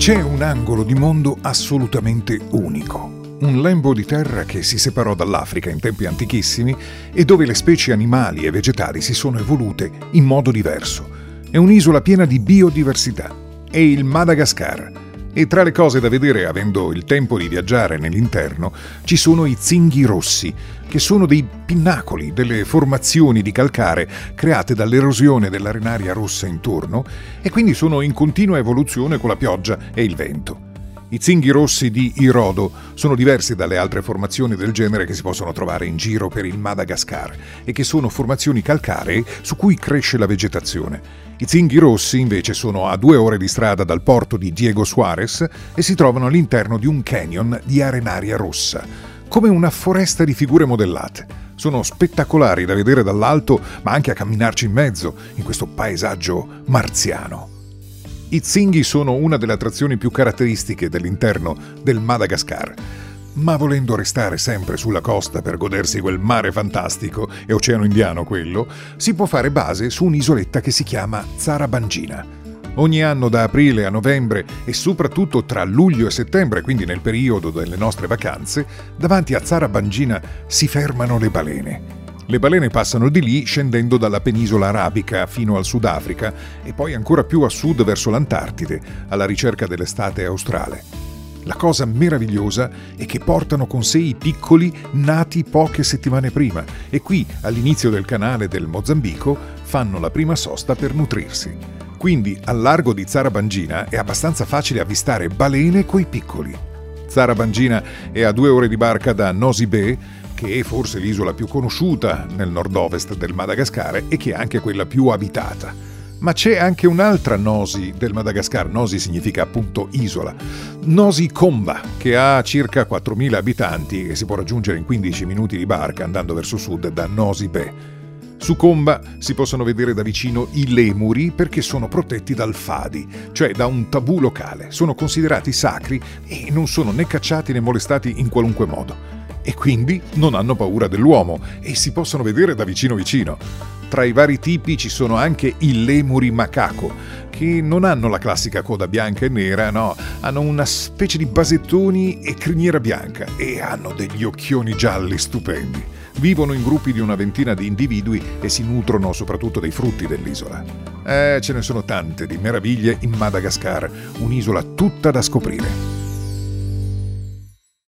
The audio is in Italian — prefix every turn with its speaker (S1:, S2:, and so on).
S1: C'è un angolo di mondo assolutamente unico. Un lembo di terra che si separò dall'Africa in tempi antichissimi e dove le specie animali e vegetali si sono evolute in modo diverso. È un'isola piena di biodiversità. È il Madagascar. E tra le cose da vedere, avendo il tempo di viaggiare nell'interno, ci sono i zinghi rossi, che sono dei pinnacoli, delle formazioni di calcare create dall'erosione dell'arenaria rossa intorno e quindi sono in continua evoluzione con la pioggia e il vento. I zinghi rossi di Irodo sono diversi dalle altre formazioni del genere che si possono trovare in giro per il Madagascar e che sono formazioni calcaree su cui cresce la vegetazione. I zinghi rossi invece sono a due ore di strada dal porto di Diego Suarez e si trovano all'interno di un canyon di arenaria rossa come una foresta di figure modellate. Sono spettacolari da vedere dall'alto, ma anche a camminarci in mezzo, in questo paesaggio marziano. I zinghi sono una delle attrazioni più caratteristiche dell'interno del Madagascar. Ma volendo restare sempre sulla costa per godersi quel mare fantastico, e oceano indiano quello, si può fare base su un'isoletta che si chiama Zarabangina Ogni anno da aprile a novembre e soprattutto tra luglio e settembre, quindi nel periodo delle nostre vacanze, davanti a Zara Bangina si fermano le balene. Le balene passano di lì scendendo dalla penisola arabica fino al Sudafrica e poi ancora più a sud verso l'Antartide, alla ricerca dell'estate australe. La cosa meravigliosa è che portano con sé i piccoli nati poche settimane prima e qui, all'inizio del canale del Mozambico, fanno la prima sosta per nutrirsi. Quindi al largo di Zarabangina è abbastanza facile avvistare balene coi piccoli. Zarabangina è a due ore di barca da Nosy Be, che è forse l'isola più conosciuta nel nord-ovest del Madagascar e che è anche quella più abitata. Ma c'è anche un'altra Nosi del Madagascar, Nosi significa appunto isola, Nosi Comba, che ha circa 4.000 abitanti e si può raggiungere in 15 minuti di barca andando verso sud da Nosy Be. Su Comba si possono vedere da vicino i lemuri perché sono protetti dal Fadi, cioè da un tabù locale. Sono considerati sacri e non sono né cacciati né molestati in qualunque modo. E quindi non hanno paura dell'uomo e si possono vedere da vicino vicino. Tra i vari tipi ci sono anche i lemuri macaco, che non hanno la classica coda bianca e nera, no, hanno una specie di basettoni e criniera bianca e hanno degli occhioni gialli stupendi. Vivono in gruppi di una ventina di individui e si nutrono soprattutto dei frutti dell'isola. Eh, ce ne sono tante di meraviglie in Madagascar, un'isola tutta da scoprire.